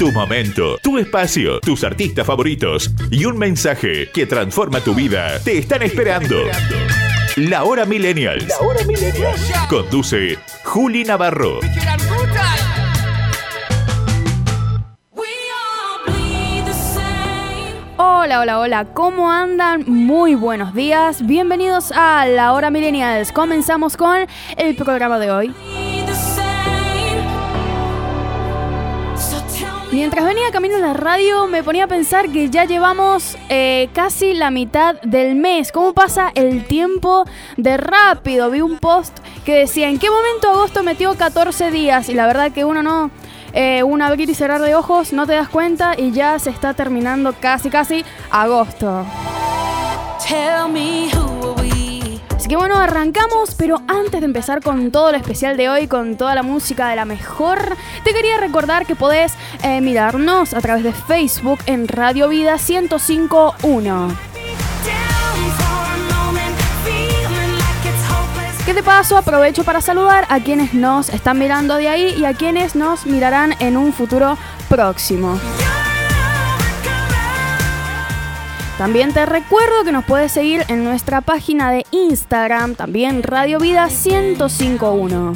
Tu momento, tu espacio, tus artistas favoritos y un mensaje que transforma tu vida te están esperando. La Hora Millennials. La Hora Millennials. Conduce Juli Navarro. Hola, hola, hola, ¿cómo andan? Muy buenos días, bienvenidos a La Hora Millennials. Comenzamos con el programa de hoy. Mientras venía camino a la radio me ponía a pensar que ya llevamos eh, casi la mitad del mes. ¿Cómo pasa el tiempo de rápido? Vi un post que decía, ¿en qué momento agosto metió 14 días? Y la verdad que uno no... Eh, un abrir y cerrar de ojos, no te das cuenta y ya se está terminando casi casi agosto. Tell me que bueno, arrancamos, pero antes de empezar con todo lo especial de hoy, con toda la música de la mejor, te quería recordar que podés eh, mirarnos a través de Facebook en Radio Vida 1051. Que de paso aprovecho para saludar a quienes nos están mirando de ahí y a quienes nos mirarán en un futuro próximo. También te recuerdo que nos puedes seguir en nuestra página de Instagram, también Radio Vida 1051.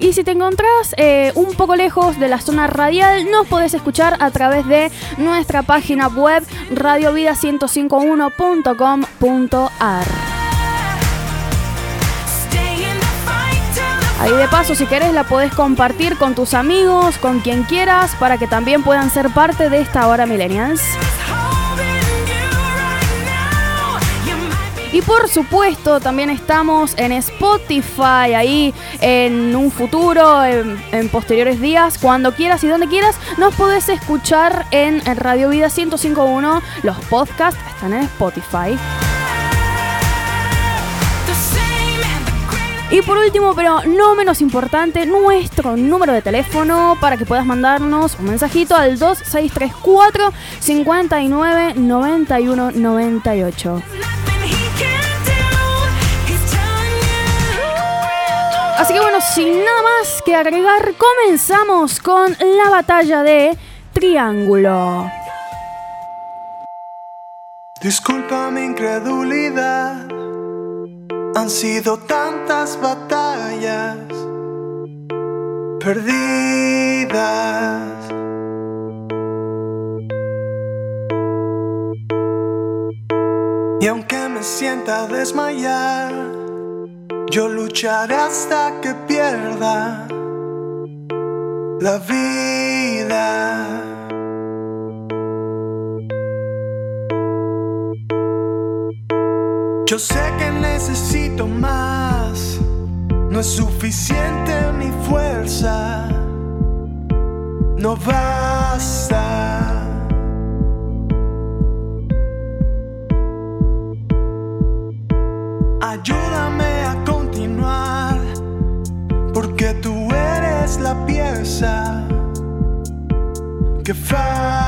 Y si te encontrás eh, un poco lejos de la zona radial, nos podés escuchar a través de nuestra página web radiovida1051.com.ar. Ahí de paso, si querés, la podés compartir con tus amigos, con quien quieras, para que también puedan ser parte de esta hora millennials. Y por supuesto, también estamos en Spotify, ahí en un futuro, en, en, posteriores días, cuando quieras y donde quieras, nos podés escuchar en Radio Vida 1051. Los podcasts están en Spotify. Y por último, pero no menos importante, nuestro número de teléfono para que puedas mandarnos un mensajito al 2634 59 91 98. Así que bueno, sin nada más que agregar, comenzamos con la batalla de Triángulo. Disculpa mi incredulidad han sido tantas batallas perdidas. Y aunque me sienta desmayar, yo lucharé hasta que pierda la vida. Yo sé que necesito más, no es suficiente mi fuerza, no basta. Ayúdame a continuar, porque tú eres la pieza que falta.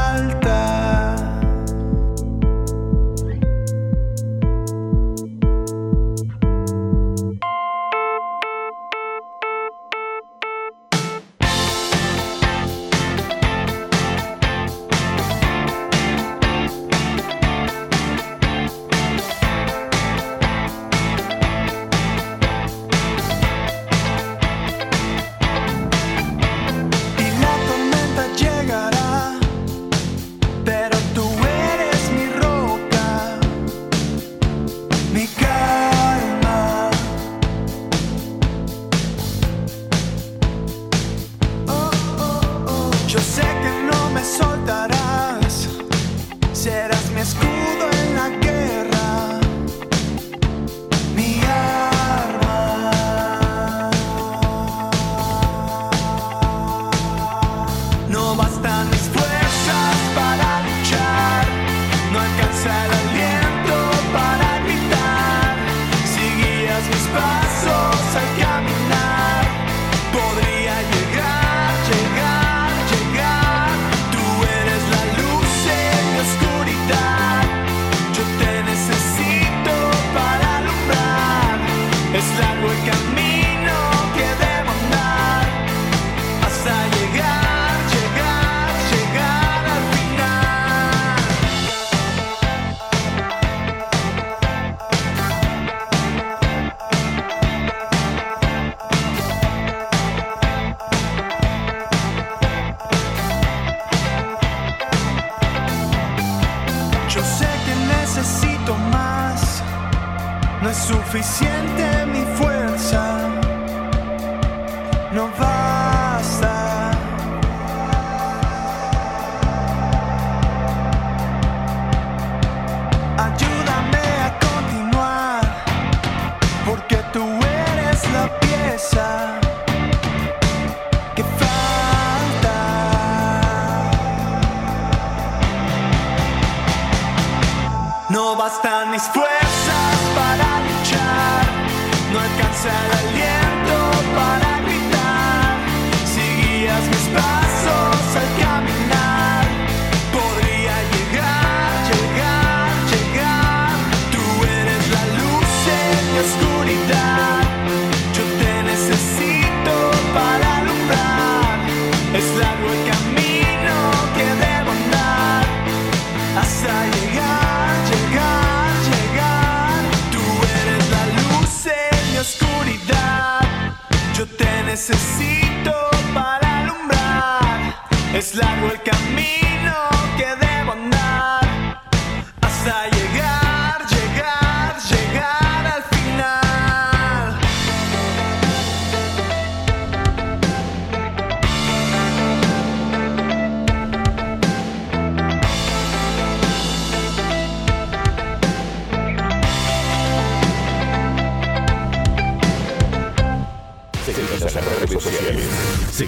и.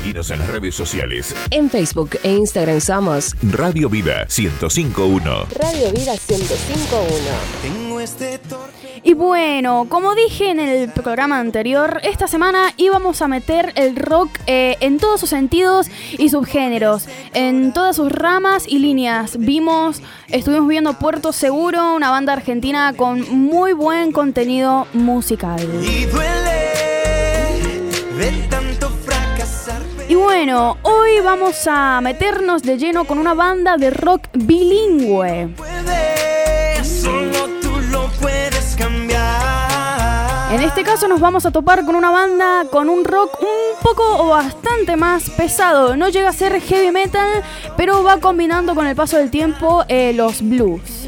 Seguinos en las redes sociales. En Facebook e Instagram somos Radio Vida 1051. Radio Vida 1051. Tengo este. Y bueno, como dije en el programa anterior, esta semana íbamos a meter el rock eh, en todos sus sentidos y subgéneros, en todas sus ramas y líneas. Vimos, estuvimos viendo Puerto Seguro, una banda argentina con muy buen contenido musical. Y duele. Y bueno, hoy vamos a meternos de lleno con una banda de rock bilingüe. En este caso nos vamos a topar con una banda con un rock un poco o bastante más pesado. No llega a ser heavy metal, pero va combinando con el paso del tiempo eh, los blues.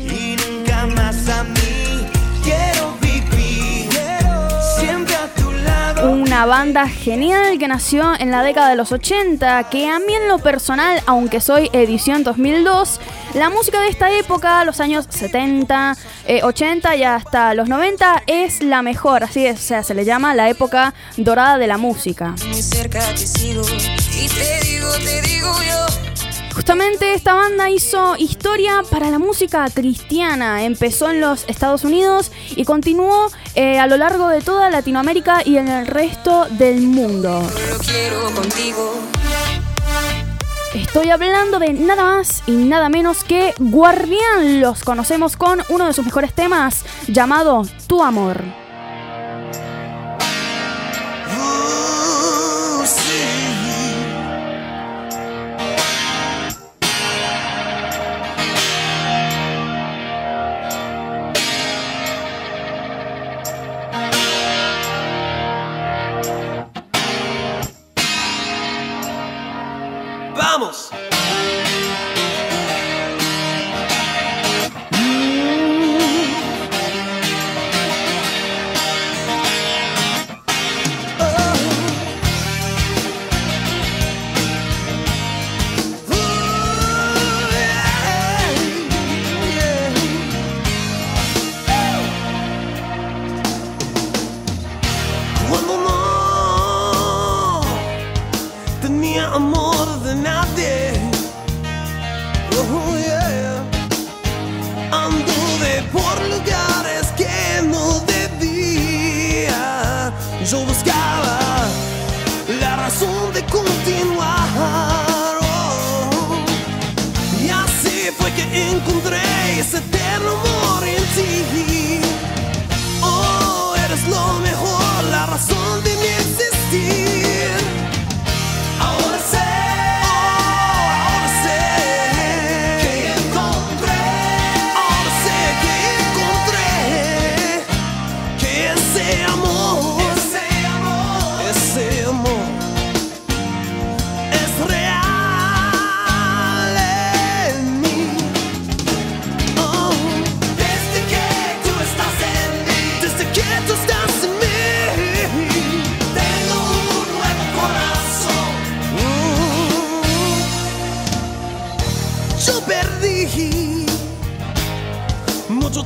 Una banda genial que nació en la década de los 80, que a mí en lo personal, aunque soy edición 2002, la música de esta época, los años 70, eh, 80 y hasta los 90, es la mejor, así es, o sea, se le llama la época dorada de la música. muy cerca te sigo y te digo, te digo yo. Justamente esta banda hizo historia para la música cristiana. Empezó en los Estados Unidos y continuó eh, a lo largo de toda Latinoamérica y en el resto del mundo. Estoy hablando de nada más y nada menos que Guardián. Los conocemos con uno de sus mejores temas llamado Tu Amor.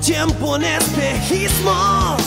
Tiempo en espejismos.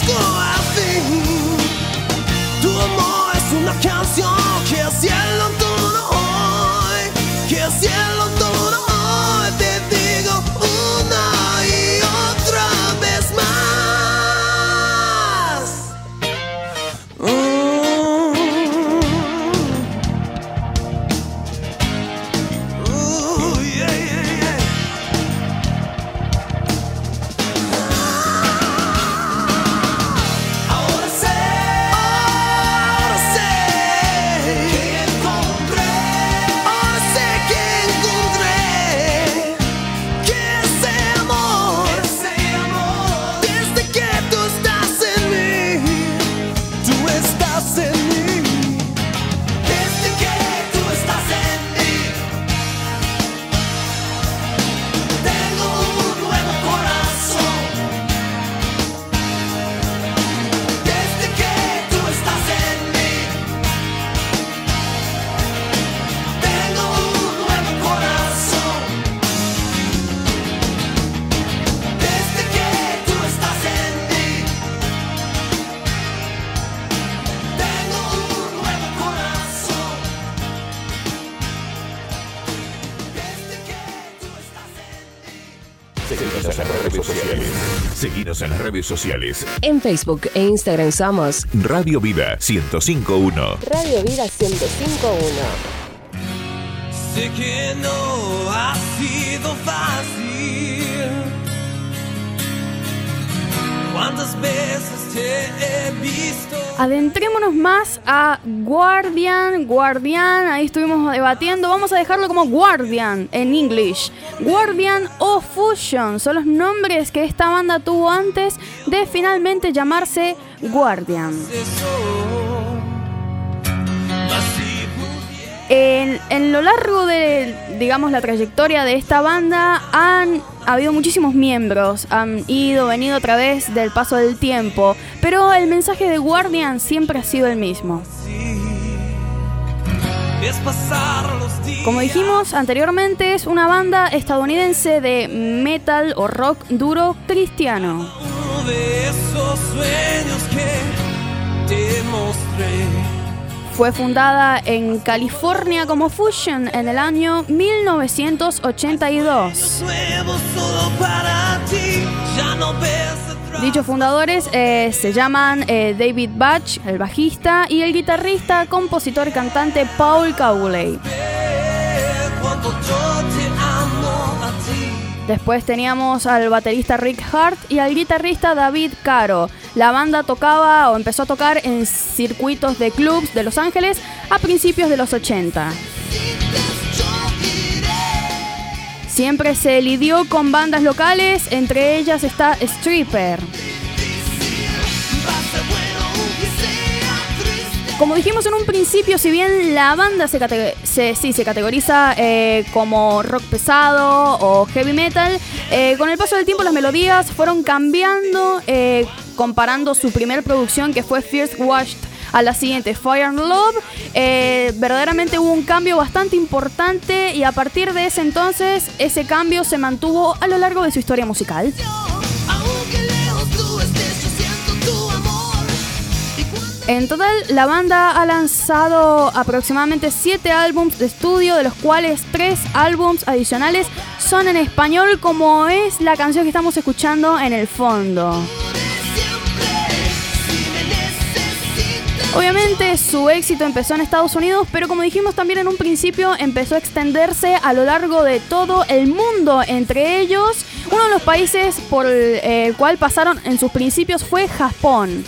Al fin. Tu amor es una canción que el cielo redes sociales. En Facebook e Instagram somos Radio Vida 1051. Radio Vida 1051. Sé que no ha sido fácil. ¿Cuántas veces? Adentrémonos más a Guardian, Guardian, ahí estuvimos debatiendo, vamos a dejarlo como Guardian en English. Guardian o Fusion son los nombres que esta banda tuvo antes de finalmente llamarse Guardian. En, en lo largo de, digamos, la trayectoria de esta banda han habido muchísimos miembros, han ido, venido a través del paso del tiempo, pero el mensaje de Guardian siempre ha sido el mismo. Como dijimos anteriormente, es una banda estadounidense de metal o rock duro cristiano. Uno de esos sueños que te mostré. Fue fundada en California como Fusion en el año 1982. Nuevo solo para ti. Ya no ves atrás. Dichos fundadores eh, se llaman eh, David Batch, el bajista, y el guitarrista, compositor y cantante Paul Cowley. Después teníamos al baterista Rick Hart y al guitarrista David Caro. La banda tocaba o empezó a tocar en circuitos de clubs de Los Ángeles a principios de los 80. Siempre se lidió con bandas locales, entre ellas está Stripper. Como dijimos en un principio, si bien la banda se, se- se categoriza eh, como rock pesado o heavy metal, eh, con el paso del tiempo las melodías fueron cambiando, eh, comparando su primer producción que fue First Washed a la siguiente, Fire and Love. verdaderamente hubo un cambio bastante importante y a partir de ese entonces ese cambio se mantuvo a lo largo de su historia musical. En total, la banda ha lanzado aproximadamente 7 álbums de estudio, de los cuales 3 álbums adicionales son en español, como es la canción que estamos escuchando en el fondo. Obviamente su éxito empezó en Estados Unidos, pero como dijimos también en un principio, empezó a extenderse a lo largo de todo el mundo. Entre ellos, uno de los países por el eh, cual pasaron en sus principios fue Japón.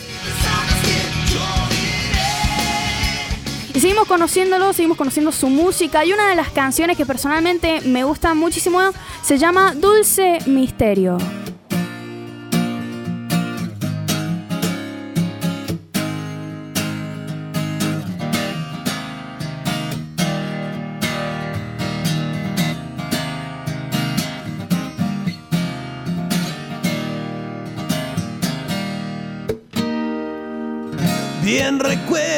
Y seguimos conociéndolo, seguimos conociendo su música. Y una de las canciones que personalmente me gusta muchísimo se llama Dulce Misterio. Bien recuerdo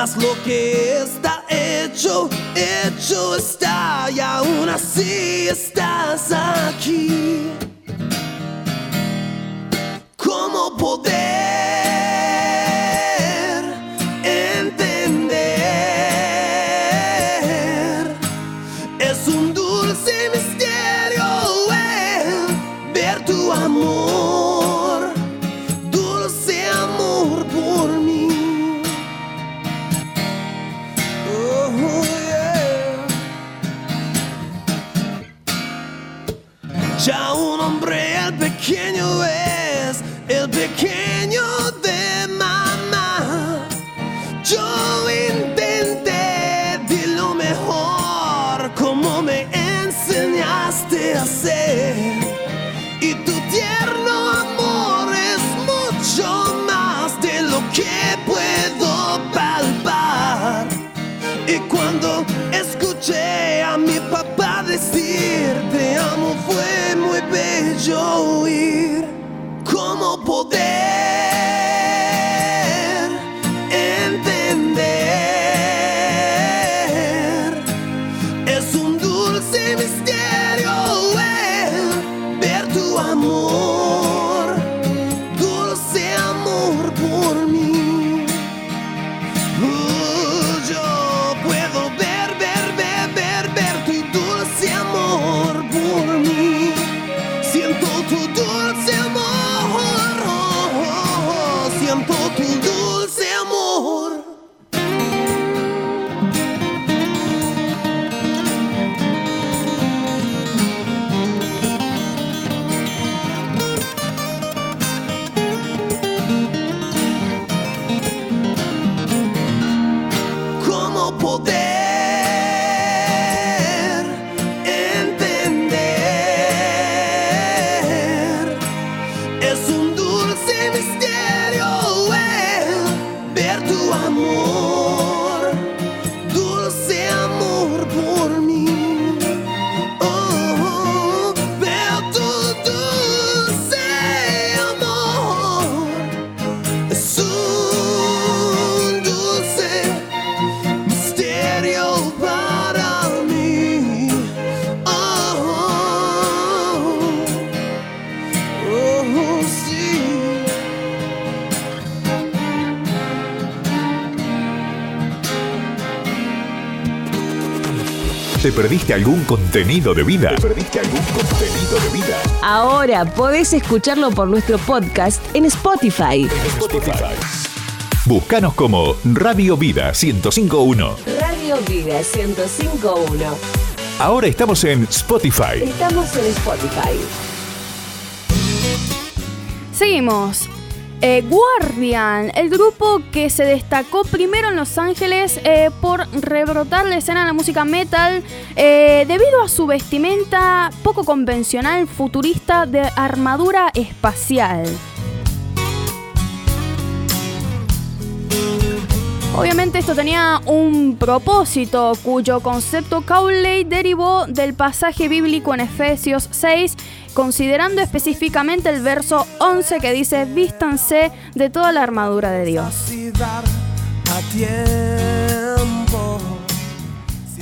Mas lo que está hecho, hecho está y aún así estás aquí. ¿Te perdiste algún contenido de vida? ¿Te perdiste algún contenido de vida? Ahora podés escucharlo por nuestro podcast en Spotify. Spotify. Búscanos como Radio Vida 1051. Radio Vida 1051. Ahora estamos en Spotify. Estamos en Spotify. Seguimos. Eh, Guardian, el grupo que se destacó primero en Los Ángeles eh, por rebrotar la escena de la música metal eh, debido a su vestimenta poco convencional, futurista de armadura espacial. Obviamente esto tenía un propósito cuyo concepto Cowley derivó del pasaje bíblico en Efesios 6, considerando específicamente el verso 11 que dice, vístanse de toda la armadura de Dios.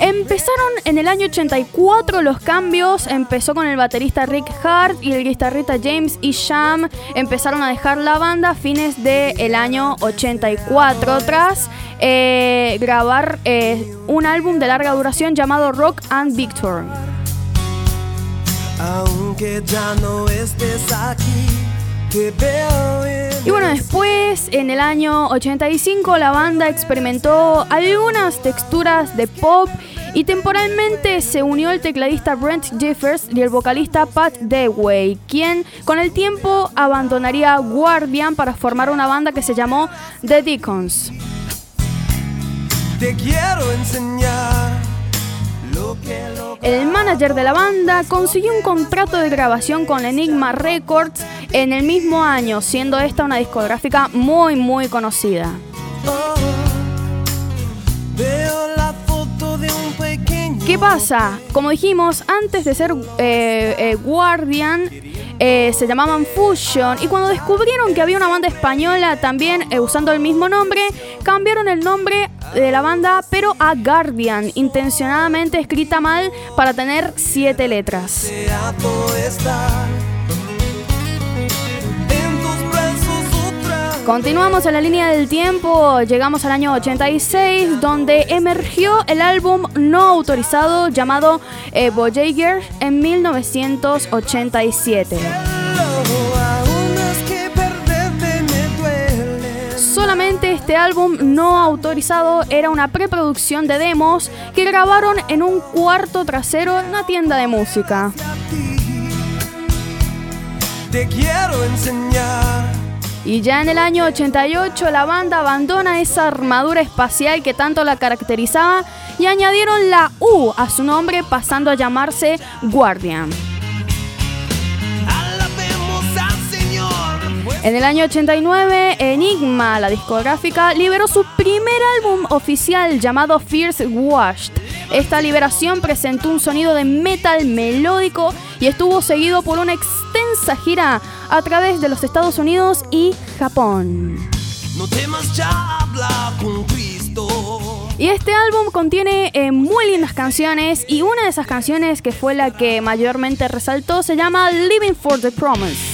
Empezaron en el año 84 los cambios, empezó con el baterista Rick Hart y el guitarrista James E. Sham, empezaron a dejar la banda a fines del año 84 tras eh, grabar eh, un álbum de larga duración llamado Rock and Victor. Aunque ya no estés aquí, te veo en Y bueno, después, en el año 85, la banda experimentó algunas texturas de pop y temporalmente se unió el tecladista Brent Jeffers y el vocalista Pat Dewey, quien con el tiempo abandonaría Guardian para formar una banda que se llamó The Deacons. Te quiero enseñar El manager de la banda consiguió un contrato de grabación con Enigma Records en el mismo año, siendo esta una discográfica muy muy conocida. ¿Qué pasa? Como dijimos, antes de ser eh, eh, Guardian, eh, se llamaban Fusion. Y cuando descubrieron que había una banda española también eh, usando el mismo nombre, cambiaron el nombre de la banda, pero a Guardian, intencionadamente escrita mal para tener siete letras. Continuamos en la línea del tiempo, llegamos al año 86, donde emergió el álbum no autorizado llamado eh, Voyager en 1987. Aún es que perderte me duele Solamente este álbum no autorizado era una preproducción de demos que grabaron en un cuarto trasero en una tienda de música. Te quiero enseñar Y ya en el año 88 la banda abandona esa armadura espacial que tanto la caracterizaba y añadieron la U a su nombre pasando a llamarse Guardian. En el año 89, Enigma, la discográfica, liberó su primer álbum oficial llamado Fierce Washed. Esta liberación presentó un sonido de metal melódico y estuvo seguido por una extensa gira a través de los Estados Unidos y Japón. No temas ya habla con Cristo Y este álbum contiene eh, muy lindas canciones y una de esas canciones que fue la que mayormente resaltó se llama Living for the Promise.